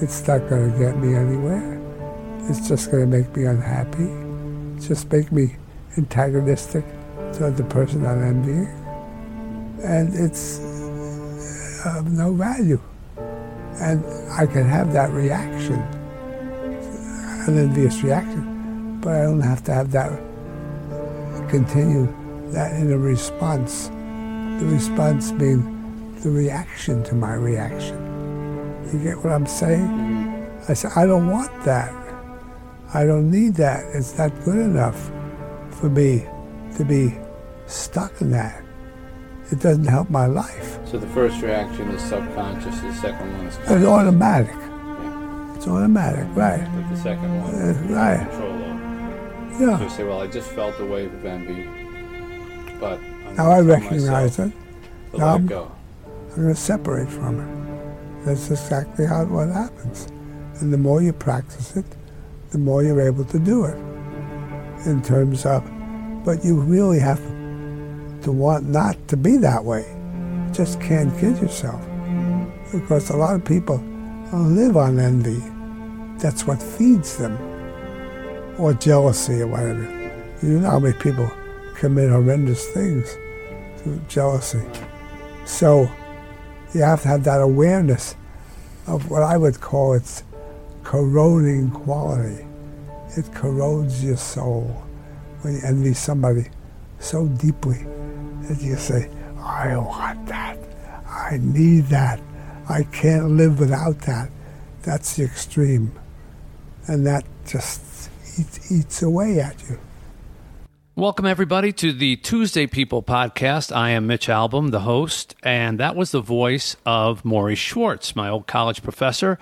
It's not going to get me anywhere. It's just going to make me unhappy. It's just make me antagonistic to the person I'm envying. And it's uh, of no value. And I can have that reaction, an envious reaction, but I don't have to have that continue that in a response. The response being the reaction to my reaction. You get what I'm saying? I said, I don't want that. I don't need that. It's not good enough for me to be stuck in that. It doesn't help my life. So the first reaction is subconscious, the second one is It's automatic. Yeah. It's automatic, right? But the second one, Uh, right. control over. So Yeah. you say, well, I just felt a wave of envy, but I'm Now I recognize myself it. Now let I'm- it go. I'm going to separate from it. That's exactly how what happens. And the more you practice it, the more you're able to do it. In terms of, but you really have to want not to be that way. You just can't kid yourself. Because a lot of people live on envy. That's what feeds them. Or jealousy or whatever. You know how many people commit horrendous things through jealousy. So you have to have that awareness of what I would call its corroding quality. It corrodes your soul when you envy somebody so deeply that you say, I want that. I need that. I can't live without that. That's the extreme. And that just eats, eats away at you. Welcome, everybody, to the Tuesday People podcast. I am Mitch Albom, the host, and that was the voice of Morrie Schwartz, my old college professor,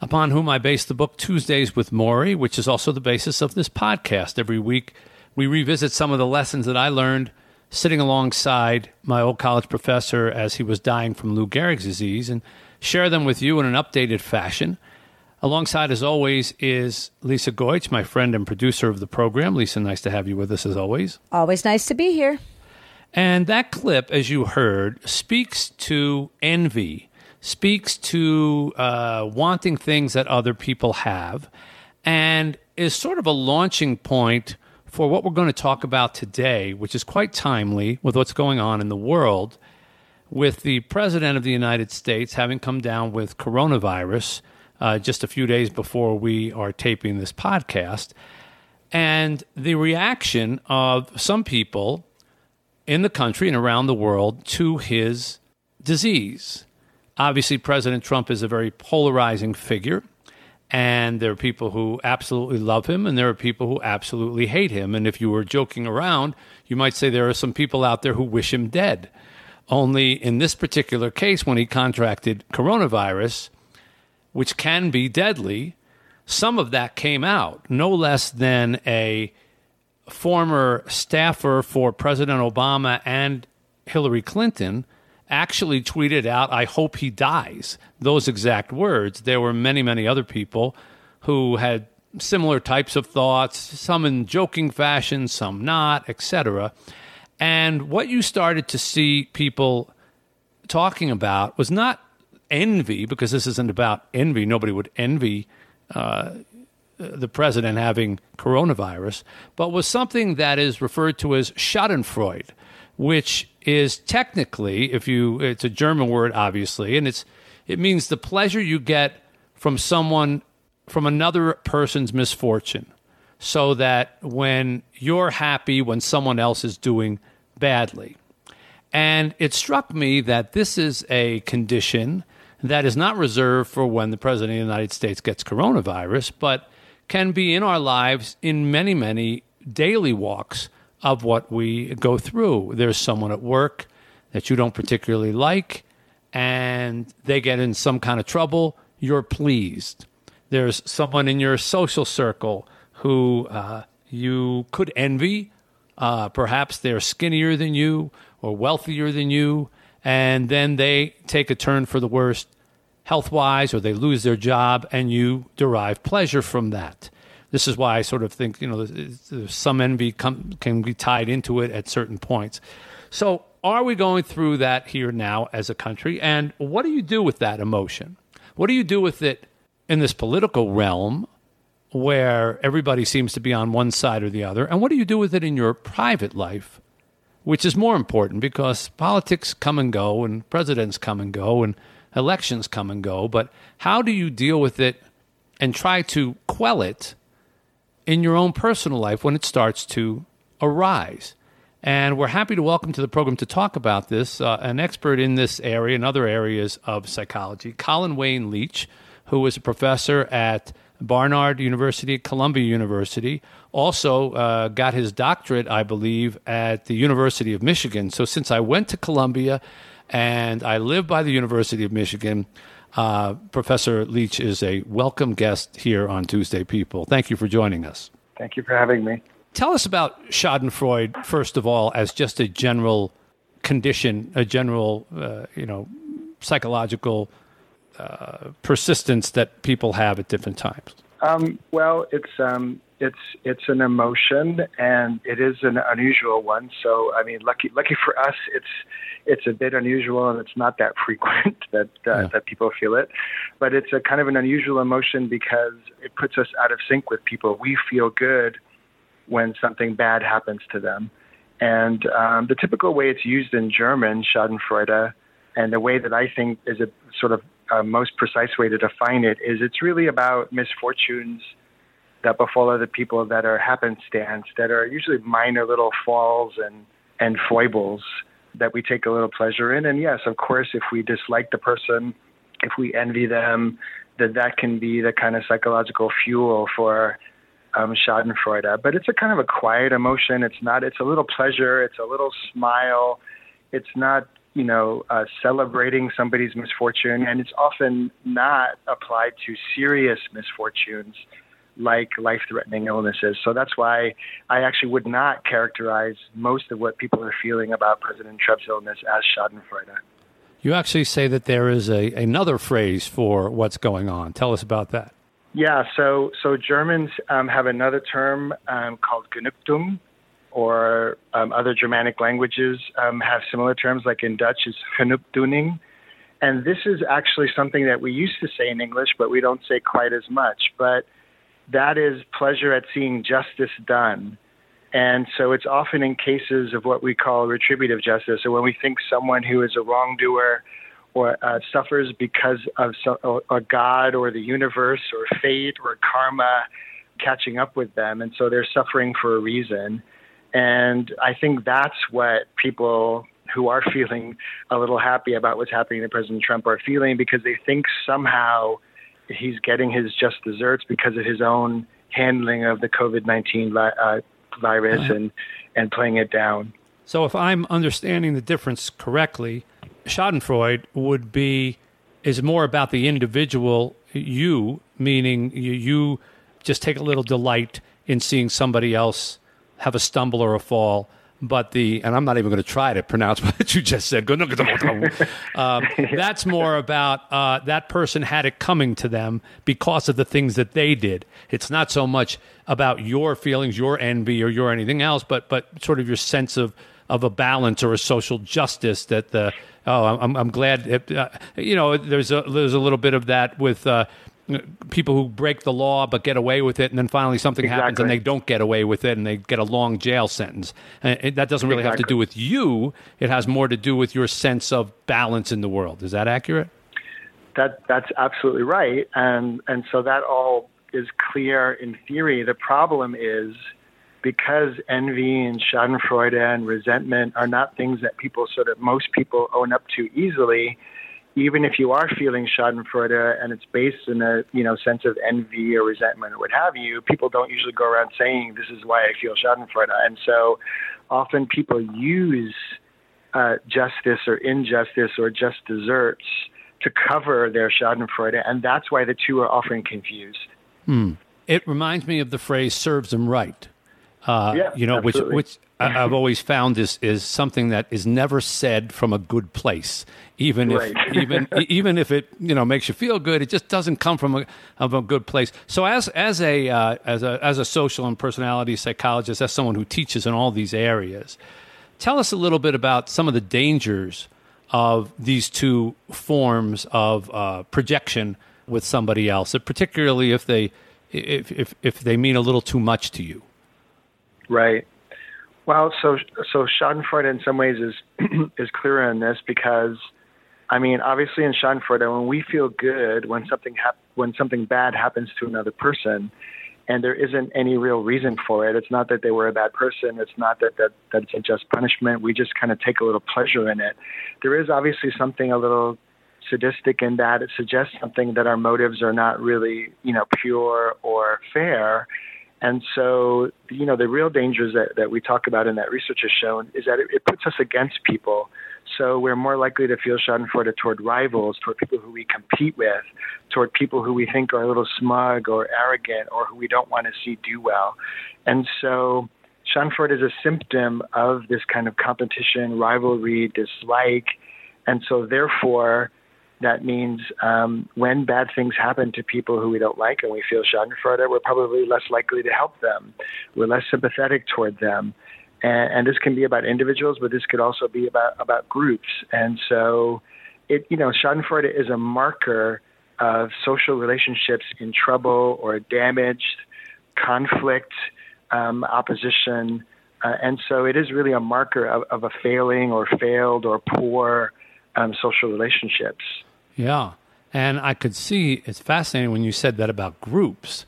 upon whom I based the book Tuesdays with Morrie, which is also the basis of this podcast. Every week, we revisit some of the lessons that I learned sitting alongside my old college professor as he was dying from Lou Gehrig's disease and share them with you in an updated fashion. Alongside, as always, is Lisa Goich, my friend and producer of the program. Lisa, nice to have you with us as always. Always nice to be here. And that clip, as you heard, speaks to envy, speaks to uh, wanting things that other people have, and is sort of a launching point for what we're going to talk about today, which is quite timely with what's going on in the world, with the President of the United States having come down with coronavirus uh, just a few days before we are taping this podcast. And the reaction of some people in the country and around the world to his disease. Obviously, President Trump is a very polarizing figure, and there are people who absolutely love him, and there are people who absolutely hate him. And if you were joking around, you might say there are some people out there who wish him dead. Only in this particular case, when he contracted coronavirus, which can be deadly, some of that came out. No less than a former staffer for President Obama and Hillary Clinton actually tweeted out, I hope he dies. Those exact words. There were many, many other people who had similar types of thoughts, some in joking fashion, some not, etc. And what you started to see people talking about was not envy, because this isn't about envy. Nobody would envy uh, the president having coronavirus, but was something that is referred to as Schadenfreude, which is technically, if you, it's a German word, obviously, and it's it means the pleasure you get from someone from another person's misfortune, so that when you're happy when someone else is doing badly. And it struck me that this is a condition that is not reserved for when the President of the United States gets coronavirus, but can be in our lives in many, many daily walks of what we go through. There's someone at work that you don't particularly like, and they get in some kind of trouble, you're pleased. There's someone in your social circle who uh, you could envy. Uh, perhaps they're skinnier than you or wealthier than you, and then they take a turn for the worst health wise or they lose their job, and you derive pleasure from that. This is why I sort of think, you know, some envy can be tied into it at certain points. So, are we going through that here now as a country? And what do you do with that emotion? What do you do with it in this political realm where everybody seems to be on one side or the other? And what do you do with it in your private life, which is more important because politics come and go and presidents come and go and elections come and go. But how do you deal with it and try to quell it in your own personal life when it starts to arise? And we're happy to welcome to the program to talk about this uh, an expert in this area and other areas of psychology, Colin Wayne Leach, who is a professor at Barnard University, Columbia University. Also uh, got his doctorate, I believe, at the University of Michigan. So since I went to Columbia and I live by the University of Michigan, uh, Professor Leach is a welcome guest here on Tuesday People. Thank you for joining us. Thank you for having me. Tell us about Schadenfreude, first of all, as just a general condition, a general, uh, you know, psychological uh, persistence that people have at different times. Um, well, it's um, it's it's an emotion, and it is an unusual one. So, I mean, lucky lucky for us, it's it's a bit unusual, and it's not that frequent that uh, yeah. that people feel it. But it's a kind of an unusual emotion because it puts us out of sync with people. We feel good when something bad happens to them. And um, the typical way it's used in German, Schadenfreude, and the way that I think is a sort of uh, most precise way to define it is it's really about misfortunes that befall other people that are happenstance, that are usually minor little falls and, and foibles that we take a little pleasure in. And yes, of course, if we dislike the person, if we envy them, that that can be the kind of psychological fuel for um, Schadenfreude. But it's a kind of a quiet emotion. It's not. It's a little pleasure. It's a little smile. It's not you know uh, celebrating somebody's misfortune, and it's often not applied to serious misfortunes like life-threatening illnesses. So that's why I actually would not characterize most of what people are feeling about President Trump's illness as Schadenfreude. You actually say that there is a, another phrase for what's going on. Tell us about that. Yeah, so so Germans um, have another term um, called Genugtuung, or um, other Germanic languages um, have similar terms, like in Dutch is Genoegdoening. And this is actually something that we used to say in English, but we don't say quite as much. But that is pleasure at seeing justice done. And so it's often in cases of what we call retributive justice, or when we think someone who is a wrongdoer or uh, suffers because of so, a God or the universe or fate or karma catching up with them, and so they're suffering for a reason. And I think that's what people who are feeling a little happy about what's happening to President Trump are feeling because they think somehow he's getting his just desserts because of his own handling of the COVID 19 uh, virus uh-huh. and, and playing it down. So, if I'm understanding the difference correctly, Schadenfreude would be is more about the individual, you, meaning you, you just take a little delight in seeing somebody else have a stumble or a fall. But the, and I'm not even going to try to pronounce what you just said. um, that's more about uh, that person had it coming to them because of the things that they did. It's not so much about your feelings, your envy, or your anything else, but but sort of your sense of of a balance or a social justice that the oh, I'm, I'm glad. It, uh, you know, there's a there's a little bit of that with. Uh, people who break the law but get away with it, and then finally something exactly. happens and they don't get away with it, and they get a long jail sentence. Uh, and that doesn't really exactly. have to do with you; it has more to do with your sense of balance in the world. Is that accurate? That that's absolutely right, and and so that all is clear in theory. The problem is because envy and Schadenfreude and resentment are not things that people sort of most people own up to easily, even if you are feeling Schadenfreude and it's based in a you know sense of envy or resentment or what have you, people don't usually go around saying this is why I feel Schadenfreude, and so often people use uh, justice or injustice or just desserts to cover their Schadenfreude, and that's why the two are often confused. Hmm. It reminds me of the phrase "serves them right." Uh, yeah, you know, absolutely. which which I've always found is is something that is never said from a good place. Even if even even if it you know makes you feel good, it just doesn't come from a of a good place. So as as a uh, as a as a social and personality psychologist, as someone who teaches in all these areas, tell us a little bit about some of the dangers of these two forms of uh, projection with somebody else, particularly if they if if if they mean a little too much to you. Right. Well, so so Schadenfreude in some ways is is clearer in this because, I mean, obviously in Schadenfreude, when we feel good when something hap- when something bad happens to another person, and there isn't any real reason for it. It's not that they were a bad person. It's not that that, that it's a just punishment. We just kind of take a little pleasure in it. There is obviously something a little sadistic in that. It suggests something that our motives are not really, you know, pure or fair. And so, you know, the real dangers that, that we talk about and that research has shown is that it, it puts us against people. So we're more likely to feel schadenfreude toward rivals, toward people who we compete with, toward people who we think are a little smug or arrogant or who we don't want to see do well. And so schadenfreude is a symptom of this kind of competition, rivalry, dislike. And so therefore, that means um, when bad things happen to people who we don't like and we feel schadenfreude, we're probably less likely to help them. We're less sympathetic toward them. And, and this can be about individuals, but this could also be about, about groups. And so, it, you know, schadenfreude is a marker of social relationships in trouble or damaged, conflict, um, opposition. Uh, and so it is really a marker of, of a failing or failed or poor um, social relationships. Yeah. And I could see it's fascinating when you said that about groups.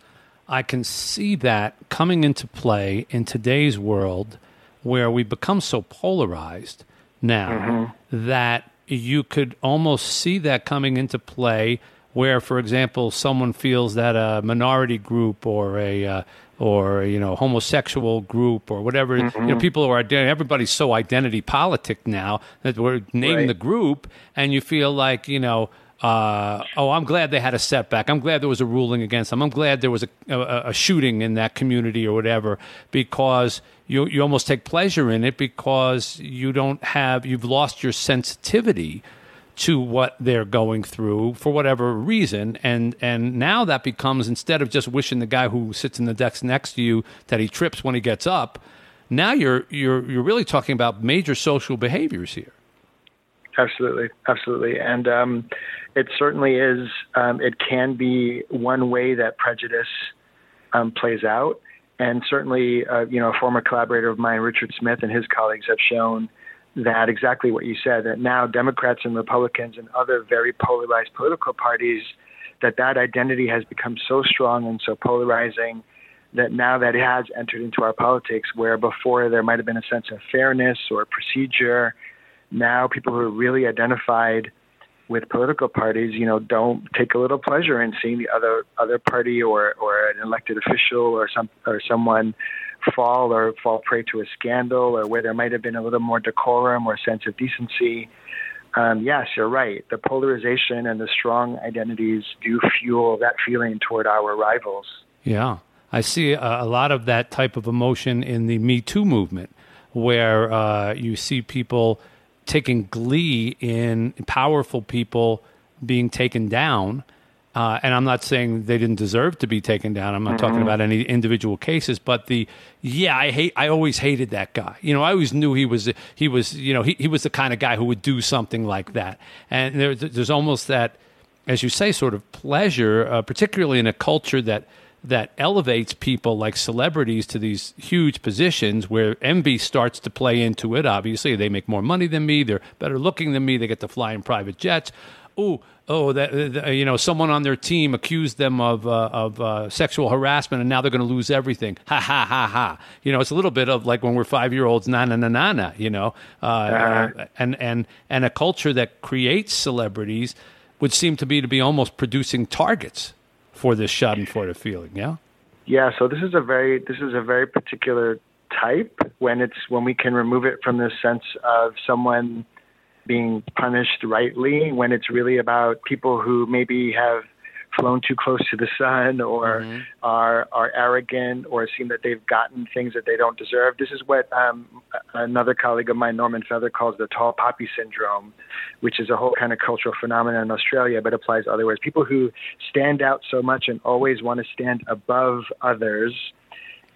I can see that coming into play in today's world where we become so polarized now mm-hmm. that you could almost see that coming into play where for example someone feels that a minority group or a uh, or you know homosexual group or whatever mm-hmm. you know mm-hmm. people are everybody's so identity politic now that we're naming right. the group and you feel like you know uh, oh, I'm glad they had a setback. I'm glad there was a ruling against them. I'm glad there was a, a, a, shooting in that community or whatever because you you almost take pleasure in it because you don't have you've lost your sensitivity to what they're going through for whatever reason. And and now that becomes instead of just wishing the guy who sits in the desk next to you that he trips when he gets up now you're you're you're really talking about major social behaviors here. Absolutely. Absolutely. And um, it certainly is um, it can be one way that prejudice um, plays out. And certainly uh, you know a former collaborator of mine richard smith and his colleagues have shown that exactly what you said that now Democrats and Republicans and other very polarized political parties that that identity has become so strong and so polarizing that now that it has entered into our politics where before there might have been a sense of fairness or procedure now people who are really identified with political parties, you know, don't take a little pleasure in seeing the other other party or or an elected official or some or someone fall or fall prey to a scandal or where there might have been a little more decorum or sense of decency. Um, yes, you're right. The polarization and the strong identities do fuel that feeling toward our rivals. Yeah. I see a, a lot of that type of emotion in the Me Too movement, where uh, you see people taking glee in powerful people being taken down uh, and I'm not saying they didn't deserve to be taken down. I'm not mm-hmm. talking about any individual cases, but the yeah, I hate. I always hated that guy. You know, I always knew he was he was you know he, he was the kind of guy who would do something like that. And there, there's almost that, as you say, sort of pleasure, uh, particularly in a culture that that elevates people like celebrities to these huge positions where envy starts to play into it. Obviously, they make more money than me. They're better looking than me. They get to fly in private jets. Oh, oh, that, that, you know, someone on their team accused them of uh, of uh, sexual harassment, and now they're going to lose everything. Ha ha ha ha. You know, it's a little bit of like when we're five year olds, na na na na na. You know, uh, uh-huh. and and and a culture that creates celebrities would seem to be to be almost producing targets for this Schadenfreude feeling. Yeah. Yeah. So this is a very this is a very particular type when it's when we can remove it from the sense of someone being punished rightly when it's really about people who maybe have flown too close to the sun or mm-hmm. are are arrogant or seem that they've gotten things that they don't deserve. This is what um, another colleague of mine, Norman Feather, calls the tall poppy syndrome, which is a whole kind of cultural phenomenon in Australia, but applies other ways. People who stand out so much and always want to stand above others.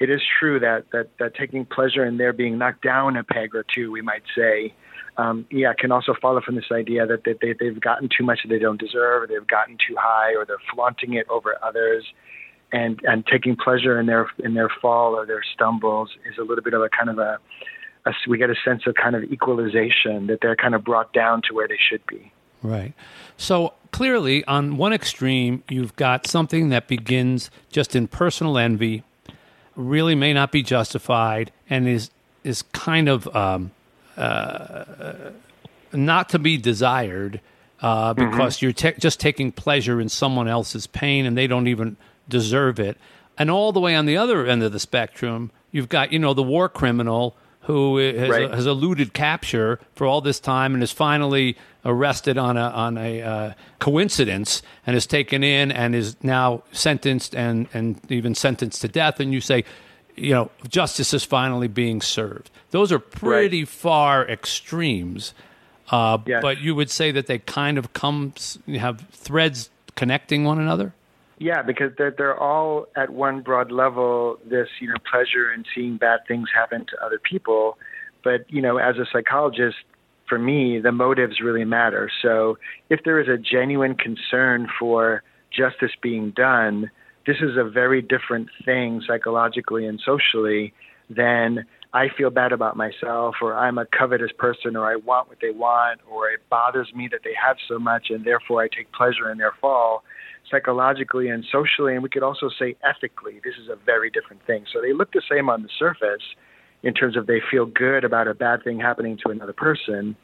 It is true that, that that taking pleasure in their being knocked down a peg or two, we might say, um, yeah, can also follow from this idea that they, they, they've gotten too much that they don't deserve, or they've gotten too high, or they're flaunting it over others, and and taking pleasure in their in their fall or their stumbles is a little bit of a kind of a, a we get a sense of kind of equalization that they're kind of brought down to where they should be. Right. So clearly, on one extreme, you've got something that begins just in personal envy, really may not be justified, and is is kind of um, not to be desired uh, because mm-hmm. you're te- just taking pleasure in someone else's pain, and they don't even deserve it. And all the way on the other end of the spectrum, you've got you know the war criminal who has, right. has eluded capture for all this time and is finally arrested on a on a uh, coincidence and is taken in and is now sentenced and and even sentenced to death. And you say, you know, justice is finally being served. Those are pretty right. far extremes. Uh, yes. But you would say that they kind of come have threads connecting one another. Yeah, because they're they're all at one broad level. This you know pleasure in seeing bad things happen to other people, but you know as a psychologist, for me the motives really matter. So if there is a genuine concern for justice being done, this is a very different thing psychologically and socially than I feel bad about myself or I'm a covetous person or I want what they want or it bothers me that they have so much and therefore I take pleasure in their fall psychologically and socially, and we could also say ethically, this is a very different thing. So they look the same on the surface in terms of they feel good about a bad thing happening to another person,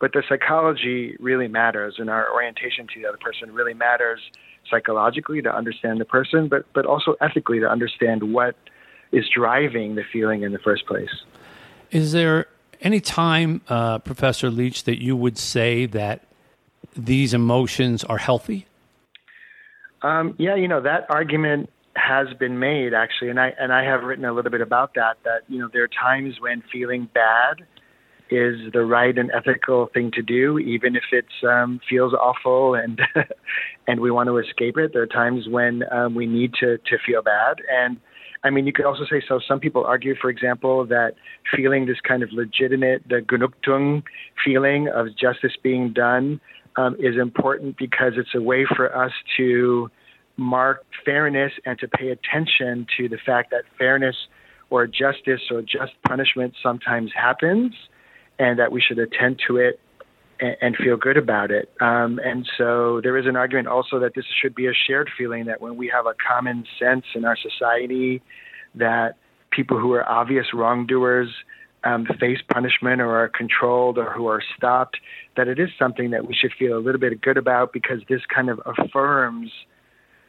but the psychology really matters, and our orientation to the other person really matters psychologically to understand the person, but but also ethically to understand what is driving the feeling in the first place. Is there any time, uh, Professor Leach, that you would say that these emotions are healthy? Um, yeah, you know that argument has been made actually, and I and I have written a little bit about that. That you know there are times when feeling bad is the right and ethical thing to do, even if it um, feels awful and and we want to escape it. There are times when um, we need to to feel bad, and I mean you could also say so. Some people argue, for example, that feeling this kind of legitimate the Genugtuung feeling of justice being done um, is important because it's a way for us to mark fairness and to pay attention to the fact that fairness or justice or just punishment sometimes happens and that we should attend to it and, and feel good about it. Um, and so there is an argument also that this should be a shared feeling that when we have a common sense in our society that people who are obvious wrongdoers um, face punishment or are controlled or who are stopped, that it is something that we should feel a little bit good about because this kind of affirms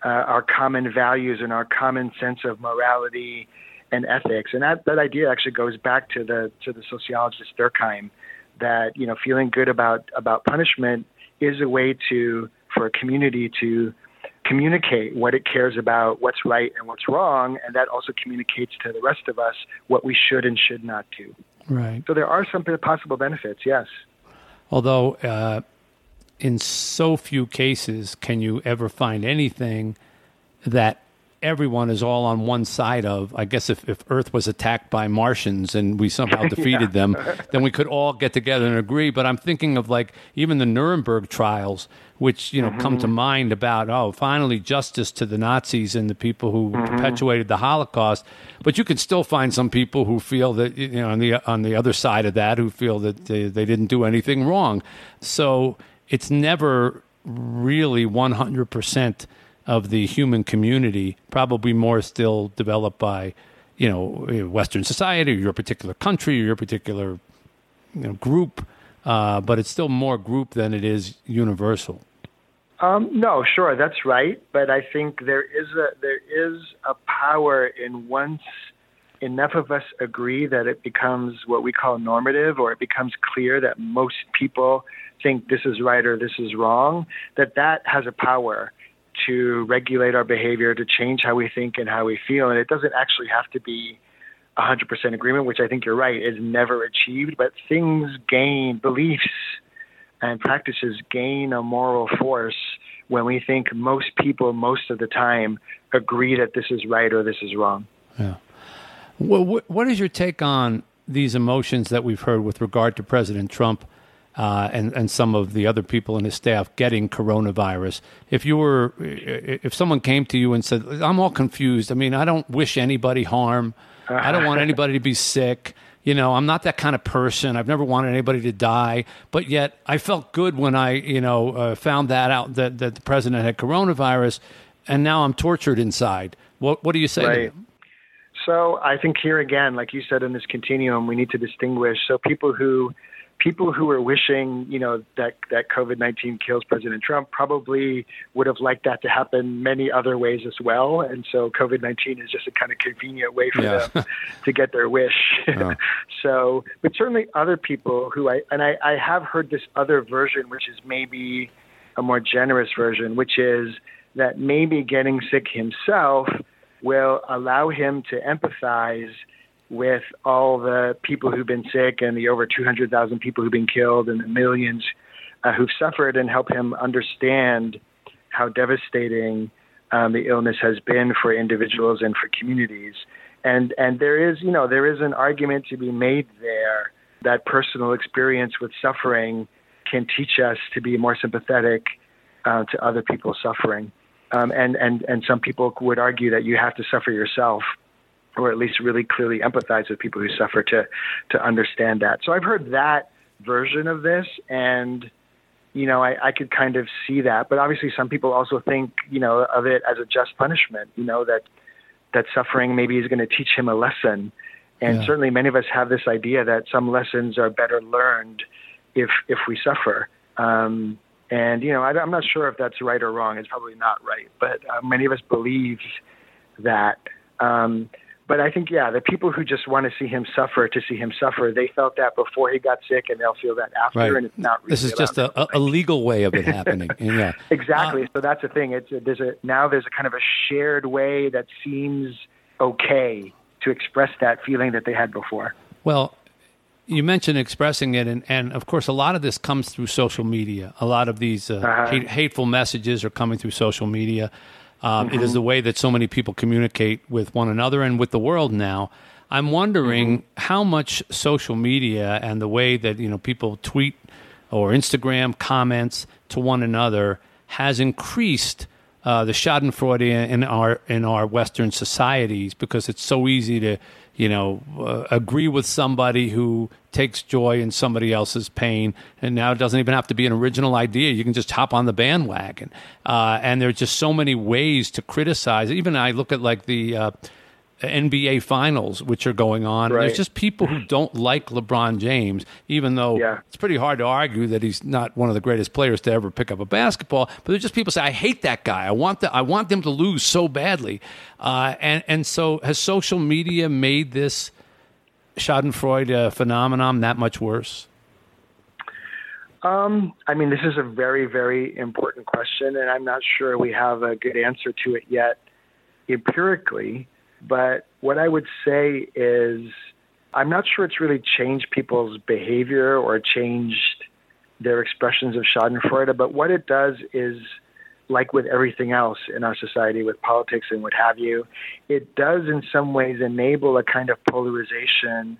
uh, our common values and our common sense of morality and ethics. And that, that idea actually goes back to the to the sociologist Durkheim, that you know feeling good about about punishment is a way to for a community to communicate what it cares about, what's right and what's wrong, and that also communicates to the rest of us what we should and should not do. Right. So there are some possible benefits, yes. Although, uh, in so few cases, can you ever find anything that everyone is all on one side of. I guess if, if Earth was attacked by Martians and we somehow defeated yeah. them, then we could all get together and agree. But I'm thinking of like even the Nuremberg trials, which you know mm-hmm. come to mind about oh, finally justice to the Nazis and the people who mm-hmm. perpetuated the Holocaust. But you could still find some people who feel that you know on the on the other side of that who feel that they, they didn't do anything wrong. So it's never really 100 percent of the human community, probably more still developed by, you know, Western society or your particular country or your particular you know, group, uh, but it's still more group than it is universal. Um, no, sure, that's right. But I think there is a there is a power in once enough of us agree that it becomes what we call normative, or it becomes clear that most people think this is right or this is wrong. That that has a power to regulate our behavior, to change how we think and how we feel. And it doesn't actually have to be 100% agreement, which I think you're right, is never achieved, but things gain, beliefs and practices gain a moral force when we think most people, most of the time, agree that this is right or this is wrong. Yeah. Well, what is your take on these emotions that we've heard with regard to President Trump uh, and and some of the other people in his staff getting coronavirus. If you were, if someone came to you and said, "I'm all confused. I mean, I don't wish anybody harm. I don't want anybody to be sick." You know, I'm not that kind of person. I've never wanted anybody to die, but yet I felt good when I, you know, uh, found that out that, that the president had coronavirus, and now I'm tortured inside. What What do you say? Right. So I think here again, like you said in this continuum, we need to distinguish. So people who people who are wishing, you know, that that COVID nineteen kills President Trump probably would have liked that to happen many other ways as well. And so COVID nineteen is just a kind of convenient way for Yeah. them to get their wish. Yeah. so, but certainly other people who I and I, I have heard this other version, which is maybe a more generous version, which is that maybe getting sick himself will allow him to empathize with all the people who've been sick and the over 200,000 people who've been killed and the millions uh, who've suffered and help him understand how devastating um, the illness has been for individuals and for communities. And and there is, you know, there is an argument to be made there that personal experience with suffering can teach us to be more sympathetic uh, to other people's suffering. Um, and and and some people would argue that you have to suffer yourself, or at least really clearly empathize with people who suffer to to understand that. So I've heard that version of this, and you know, I, I could kind of see that. But obviously, some people also think, you know, of it as a just punishment. You know that that suffering maybe is going to teach him a lesson. And Yeah. certainly, many of us have this idea that some lessons are better learned if if we suffer. Um, and you know, I, I'm not sure if that's right or wrong. It's probably not right, but uh, many of us believe that. Um, but I think, yeah, the people who just want to see him suffer to see him suffer, they felt that before he got sick, and they'll feel that after, Right. and it's not. Really This is just a, a, legal way of it happening. yeah. Exactly. Uh, so that's the thing. It's a, there's a now there's a kind of a shared way that seems okay to express that feeling that they had before. Well, you mentioned expressing it, and, and of course, a lot of this comes through social media. A lot of these uh, Uh-huh. hate, hateful messages are coming through social media. Um, Mm-hmm. is the way that so many people communicate with one another and with the world now. I'm wondering Mm-hmm. how much social media and the way that you know people tweet or Instagram comments to one another has increased uh, the Schadenfreude in our in our Western societies because it's so easy to you know uh, agree with somebody who takes joy in somebody else's pain, and now it doesn't even have to be an original idea. You can just hop on the bandwagon, uh, and there's just so many ways to criticize. Even I look at like the. Uh, NBA finals, which are going on. Right. There's just people who don't like LeBron James, even though Yeah. it's pretty hard to argue that he's not one of the greatest players to ever pick up a basketball. But there's just people say, "I hate that guy. I want the, I want them to lose so badly." Uh, and and so has social media made this Schadenfreude uh, phenomenon that much worse? Um, I mean, this is a very, very important question, and I'm not sure we have a good answer to it yet empirically. But what I would say is, I'm not sure it's really changed people's behavior or changed their expressions of Schadenfreude. But what it does is, like with everything else in our society, with politics and what have you, it does in some ways enable a kind of polarization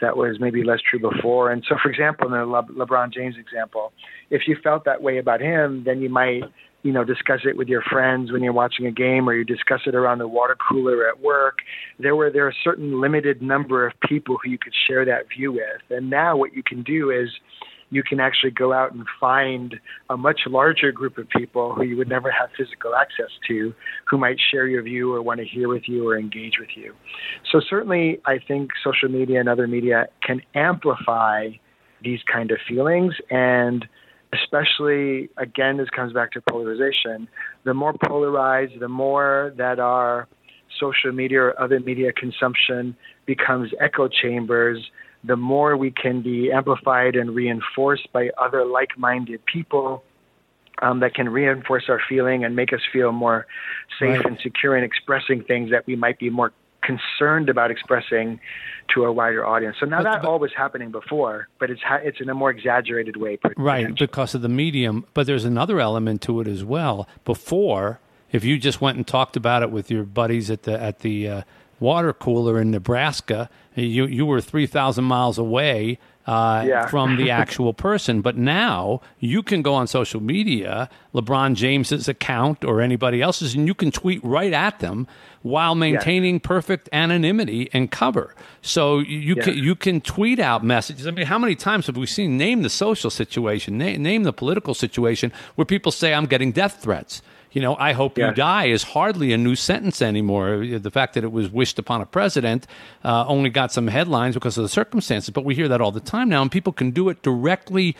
that was maybe less true before. And so, for example, in the Le- LeBron James example, if you felt that way about him, then you might, you know, discuss it with your friends when you're watching a game, or you discuss it around the water cooler at work. There were there are a certain limited number of people who you could share that view with. And now, what you can do is you can actually go out and find a much larger group of people who you would never have physical access to, who might share your view or want to hear with you or engage with you. So certainly, I think social media and other media can amplify these kind of feelings, and especially again, this comes back to polarization. The more polarized, the more that our social media or other media consumption becomes echo chambers, the more we can be amplified and reinforced by other like minded people um, that can reinforce our feeling and make us feel more safe Right. and secure in expressing things that we might be more concerned about expressing to a wider audience. So now But- that but- all was happening before, but it's ha- it's in a more exaggerated way. Right, because of the medium. But there's another element to it as well. Before, if you just went and talked about it with your buddies at the at the uh, water cooler in Nebraska, you you were three thousand miles away. Uh, Yeah. from the actual person. But now you can go on social media, LeBron James's account or anybody else's, and you can tweet right at them while maintaining perfect anonymity and cover. So you Yeah. can you can tweet out messages. I mean, how many times have we seen name the social situation, na- name the political situation where people say I'm getting death threats? You know, I hope you die is hardly a new sentence anymore. The fact that it was wished upon a president uh, only got some headlines because of the circumstances, but we hear that all the time now, and people can do it directly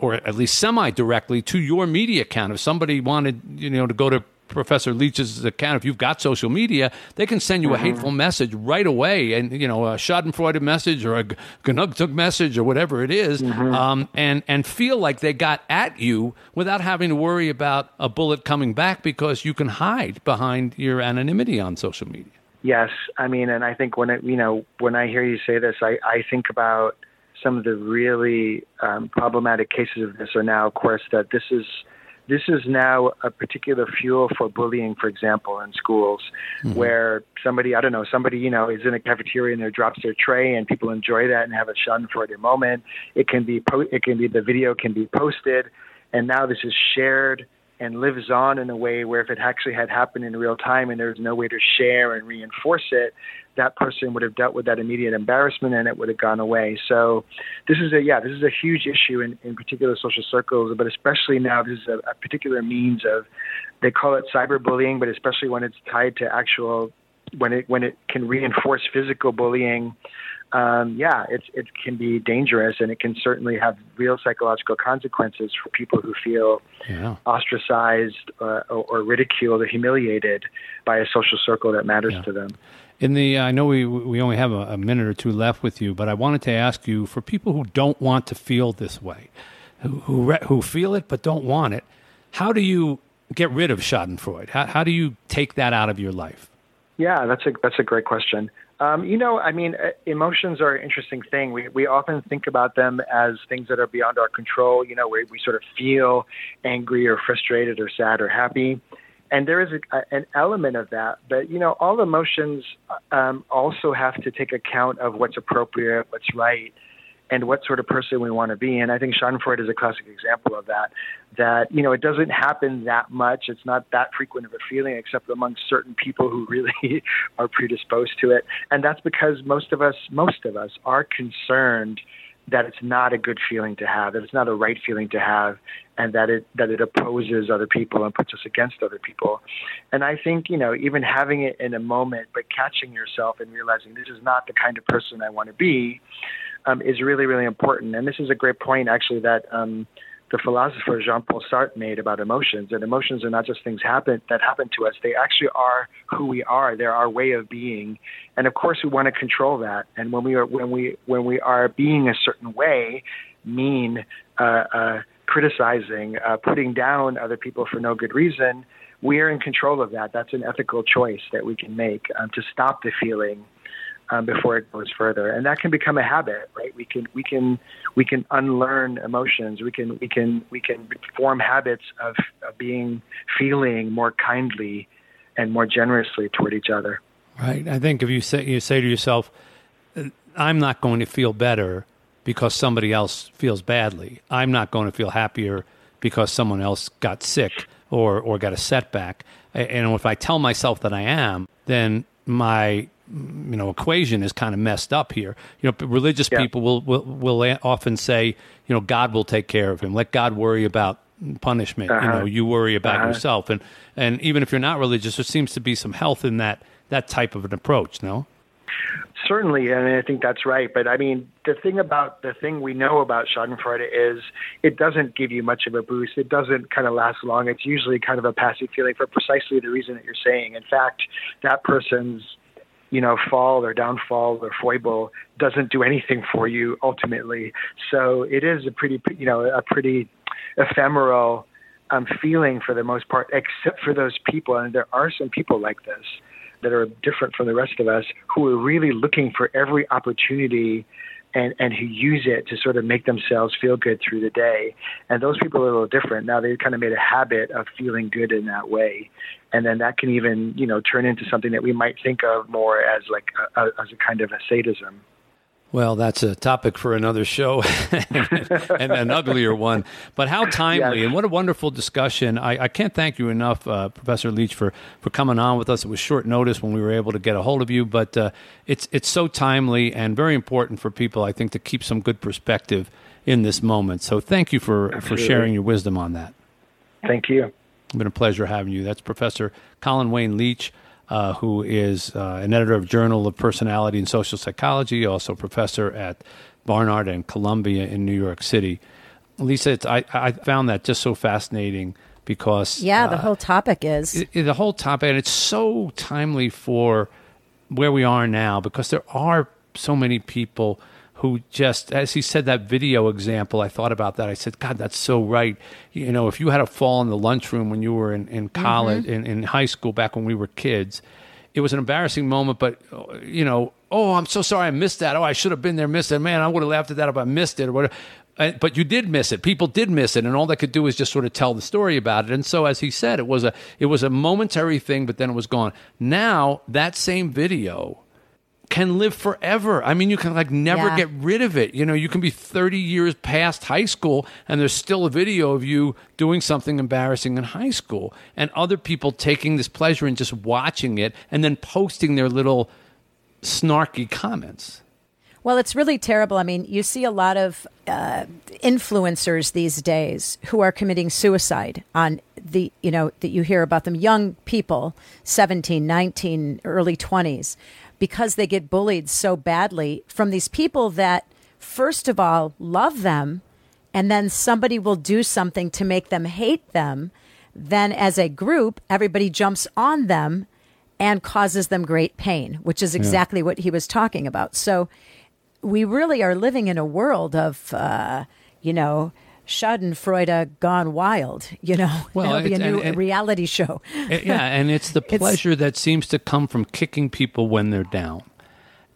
or at least semi-directly to your media account. If somebody wanted, you know, to go to Professor Leach's account, if you've got social media, they can send you a hateful message right away, and you know, a Schadenfreude message or a Genugtuck message or whatever it is, um, and and feel like they got at you without having to worry about a bullet coming back because you can hide behind your anonymity on social media. Yes, I mean, and I think when it, you know when I hear you say this, I, I think about some of the really um, problematic cases of this are now, of course, that this is this is now a particular fuel for bullying, for example, in schools, mm-hmm. where somebody I don't know somebody you know is in a cafeteria and there drops their tray and people enjoy that and have a Schadenfreude moment. It can be po- it can be the video can be posted, and now this is shared and lives on in a way where if it actually had happened in real time and there's no way to share and reinforce it, that person would have dealt with that immediate embarrassment and it would have gone away. So this is a yeah, this is a huge issue in, in particular social circles, but especially now this is a, a particular means of they call it cyberbullying, but especially when it's tied to actual when it when it can reinforce physical bullying um, yeah, it's it can be dangerous, and it can certainly have real psychological consequences for people who feel Yeah. ostracized uh, or, or ridiculed or humiliated by a social circle that matters Yeah. to them. In the, I know we we only have a, a minute or two left with you, but I wanted to ask you for people who don't want to feel this way, who who, re- who feel it but don't want it, how do you get rid of Schadenfreude? How how do you take that out of your life? Yeah, that's a that's a great question. Um, you know, I mean, uh, emotions are an interesting thing. We we often think about them as things that are beyond our control. You know, where we sort of feel angry or frustrated or sad or happy, and there is a, an element of that. But you know, all emotions um, also have to take account of what's appropriate, what's right, and what sort of person we want to be. And I think Schadenfreude is a classic example of that. That you know, it doesn't happen that much. It's not that frequent of a feeling, except among certain people who really are predisposed to it. And that's because most of us, most of us, are concerned that it's not a good feeling to have, that it's not a right feeling to have, and that it that it opposes other people and puts us against other people. And I think you know, even having it in a moment, but catching yourself and realizing this is not the kind of person I want to be, um, is really really important. And this is a great point actually that. Um, the philosopher Jean-Paul Sartre made about emotions, and emotions are not just things happen that happen to us; they actually are who we are. They're our way of being, and of course, we want to control that. And when we are when we when we are being a certain way, mean, uh, uh, criticizing, uh, putting down other people for no good reason, we are in control of that. That's an ethical choice that we can make um, to stop the feeling um, before it goes further, and that can become a habit, right? We can we can we can unlearn emotions. We can we can we can form habits of, of being feeling more kindly and more generously toward each other. Right. I think if you say you say to yourself, "I'm not going to feel better because somebody else feels badly. I'm not going to feel happier because someone else got sick or or got a setback." And if I tell myself that I am, then my you know equation is kind of messed up here. You know, religious Yeah. people will, will will often say, you know, God will take care of him. Let God worry about punishment. You Uh-huh. know, you worry about Uh-huh. yourself. And and even if you're not religious, there seems to be some health in that that type of an approach. No. Certainly, and I think that's right. But I mean, the thing about the thing we know about Schadenfreude is it doesn't give you much of a boost. It doesn't kind of last long. It's usually kind of a passive feeling for precisely the reason that you're saying. In fact, that person's you know fall or downfall or foible doesn't do anything for you ultimately. So it is a pretty you know a pretty ephemeral um, feeling for the most part, except for those people. And there are some people like this that are different from the rest of us who are really looking for every opportunity and, and who use it to sort of make themselves feel good through the day. And those people are a little different. Now they've kind of made a habit of feeling good in that way. And then that can even, you know, turn into something that we might think of more as like a, a, as a kind of a sadism. Well, that's a topic for another show and an uglier one. But how timely Yes. and what a wonderful discussion. I, I can't thank you enough, uh, Professor Leach, for, for coming on with us. It was short notice when we were able to get a hold of you, but uh, it's, it's so timely and very important for people, I think, to keep some good perspective in this moment. So thank you for, for sharing your wisdom on that. Thank you. It's been a pleasure having you. That's Professor Colin Wayne Leach, uh, who is uh, an editor of Journal of Personality and Social Psychology, also professor at Barnard and Columbia in New York City. Lisa, it's, I, I found that just so fascinating because Yeah, the uh, whole topic is. it- it- the whole topic, and it's so timely for where we are now because there are so many people who just, as he said, that video example, I thought about that. I said, God, that's so right. You know, if you had a fall in the lunchroom when you were in, in college, mm-hmm. in, in high school, back when we were kids, it was an embarrassing moment, but, you know, oh, I'm so sorry I missed that. Oh, I should have been there, missed it. Man, I would have laughed at that if I missed it or whatever. But you did miss it. People did miss it, and all they could do was just sort of tell the story about it. And so, as he said, it was a it was a momentary thing, but then it was gone. Now that same video can live forever. I mean, you can like never Yeah. get rid of it. You know, you can be 30 years past high school and there's still a video of you doing something embarrassing in high school and other people taking this pleasure in just watching it and then posting their little snarky comments. Well, it's really terrible. I mean, you see a lot of uh, influencers these days who are committing suicide on the, you know, that you hear about them, young people, 17, 19, early 20s, because they get bullied so badly from these people that, first of all, love them, and then somebody will do something to make them hate them. Then, as a group, everybody jumps on them and causes them great pain, which is exactly what he was talking about. So, we really are living in a world of, uh, you know, Schadenfreude gone wild. You know, Well, that'll be a new and- and- reality show. Uh, yeah, and it's the pleasure that seems to come from kicking people when they're down.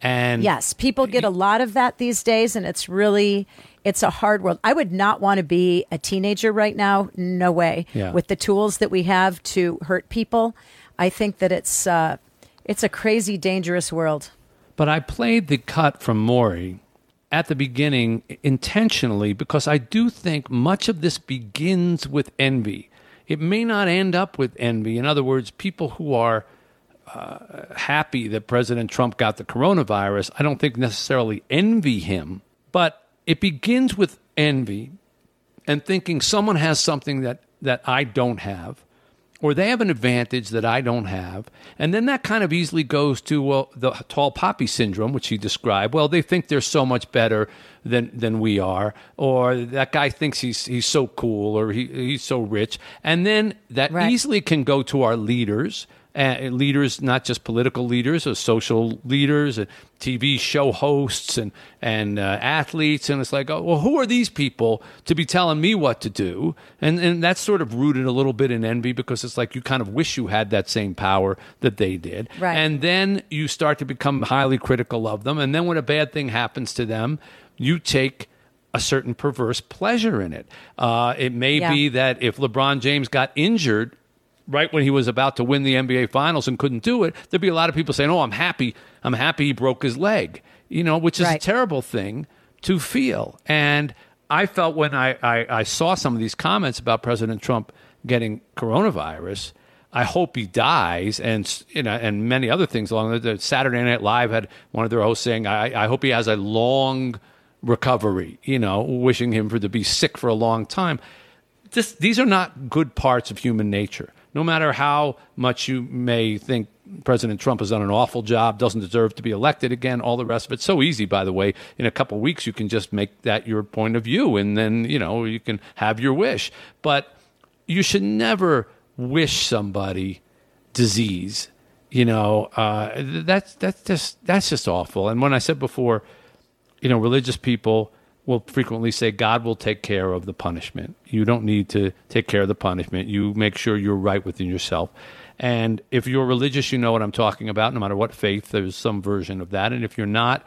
And Yes, people get a lot of that these days, and it's really it's a hard world. I would not want to be a teenager right now. No way. Yeah. With the tools that we have to hurt people, I think that it's uh, it's a crazy, dangerous world. But I played the cut from Morrie at the beginning intentionally because I do think much of this begins with envy. It may not end up with envy. In other words, people who are uh, happy that President Trump got the coronavirus, I don't think necessarily envy him, but it begins with envy and thinking someone has something that, that I don't have, or they have an advantage that I don't have. And then that kind of easily goes to, well, the tall poppy syndrome, which you described. Well, they think they're so much better than, than we are, or that guy thinks he's, he's so cool, or he, he's so rich. And then that Right. easily can go to our leaders. Uh, leaders, not just political leaders, or social leaders, and TV show hosts, and and uh, athletes, and it's like, oh, well, who are these people to be telling me what to do? And and that's sort of rooted a little bit in envy because it's like you kind of wish you had that same power that they did, Right. And then you start to become highly critical of them, and then when a bad thing happens to them, you take a certain perverse pleasure in it. Uh, it may Yeah. be that if LeBron James got injured right when he was about to win the NBA finals and couldn't do it, there'd be a lot of people saying, "Oh, I'm happy. I'm happy he broke his leg." You know, which is a terrible thing to feel. And I felt when I, I, I saw some of these comments about President Trump getting coronavirus, I hope he dies, and you know, and many other things along the the Saturday Night Live had one of their hosts saying, "I, I hope he has a long recovery." You know, wishing him for to be sick for a long time this, these are not good parts of human nature. No matter how much you may think President Trump has done an awful job, doesn't deserve to be elected again, all the rest of it. So easy, by the way. In a couple weeks, you can just make that your point of view, and then you know you can have your wish. But you should never wish somebody disease. You know, uh, that's that's just that's just awful. And when I said before, you know, religious people will frequently say God will take care of the punishment. You don't need to take care of the punishment. You make sure you're right within yourself. And if you're religious, you know what I'm talking about. No matter what faith, there's some version of that. And if you're not,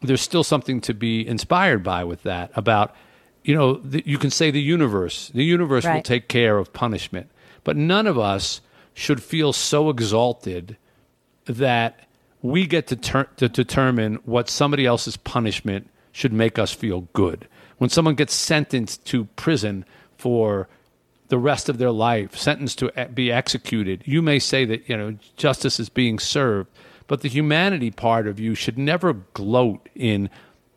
there's still something to be inspired by with that about, you know, the, you can say the universe. The universe will take care of punishment. But none of us should feel so exalted that we get to, ter- to determine what somebody else's punishment should make us feel good. When someone gets sentenced to prison for the rest of their life, sentenced to be executed, you may say that you know justice is being served, but the humanity part of you should never gloat in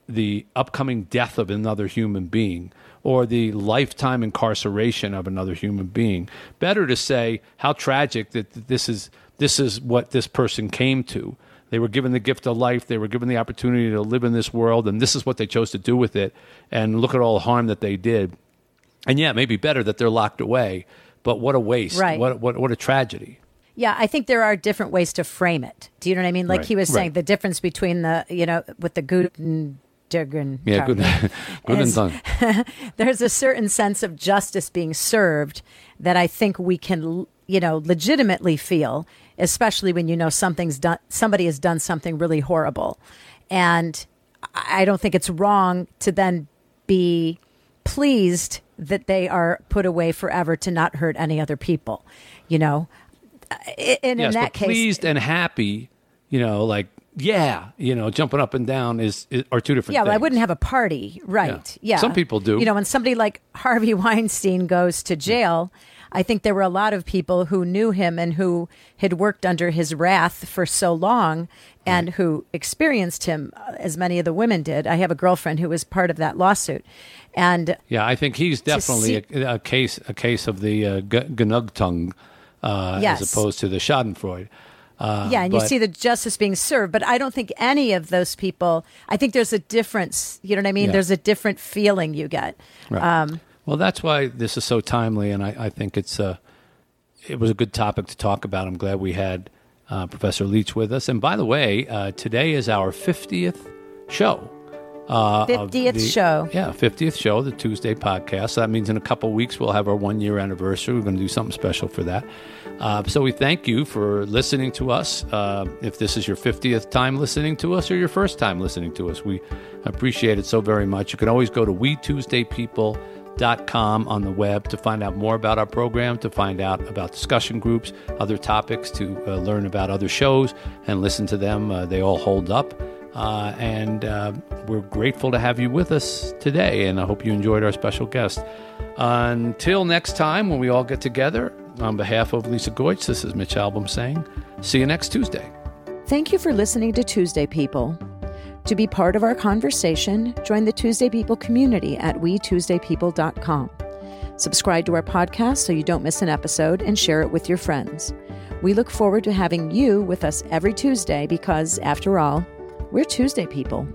the upcoming death of another human being or the lifetime incarceration of another human being. Better to say how tragic that this is this is what this person came to. They were given the gift of life, they were given the opportunity to live in this world and this is what they chose to do with it and look at all the harm that they did. And yeah, it may be better that they're locked away, but what a waste. Right. What what what a tragedy. Yeah, I think there are different ways to frame it. Do you know what I mean? Like Right, he was saying, right. the difference between the, you know, with the Guten Duggan. Yeah, good good and Is- done. There's a certain sense of justice being served that I think we can, you know, legitimately feel, especially when you know something's done, somebody has done something really horrible. And I don't think it's wrong to then be pleased that they are put away forever to not hurt any other people, you know. And yes, in that case, pleased and happy, you know, like yeah, you know, jumping up and down is, is are two different Yeah, things. well, I wouldn't have a party, right? Yeah. Yeah. Some people do. You know, when somebody like Harvey Weinstein goes to jail, I think there were a lot of people who knew him and who had worked under his wrath for so long and who experienced him, uh, as many of the women did. I have a girlfriend who was part of that lawsuit. And Yeah, I think he's definitely a, a case a case of the uh, G- Genugtuung uh, Yes. as opposed to the Schadenfreude. Uh, yeah, and you see the justice being served, but I don't think any of those people, I think there's a difference. You know what I mean? Yeah. There's a different feeling you get. Right. Um, well, that's why this is so timely, and I, I think it's uh, it was a good topic to talk about. I'm glad we had uh, Professor Leach with us. And by the way, uh, today is our 50th show. Uh, 50th the- show. Yeah, 50th show, the Tuesday podcast. So that means in a couple weeks we'll have our one year anniversary. We're going to do something special for that. Uh, so we thank you for listening to us. Uh, if this is your 50th time listening to us or your first time listening to us, we appreciate it so very much. You can always go to WeTuesdayPeople.com on the web to find out more about our program, to find out about discussion groups, other topics, to uh, learn about other shows and listen to them. Uh, they all hold up. Uh, and uh, we're grateful to have you with us today, and I hope you enjoyed our special guest. Until next time, when we all get together, on behalf of Lisa Goitz, this is Mitch Albom saying, see you next Tuesday. Thank you for listening to Tuesday People. To be part of our conversation, join the Tuesday People community at wetuesdaypeople.com. Subscribe to our podcast so you don't miss an episode and share it with your friends. We look forward to having you with us every Tuesday because, after all, we're Tuesday people.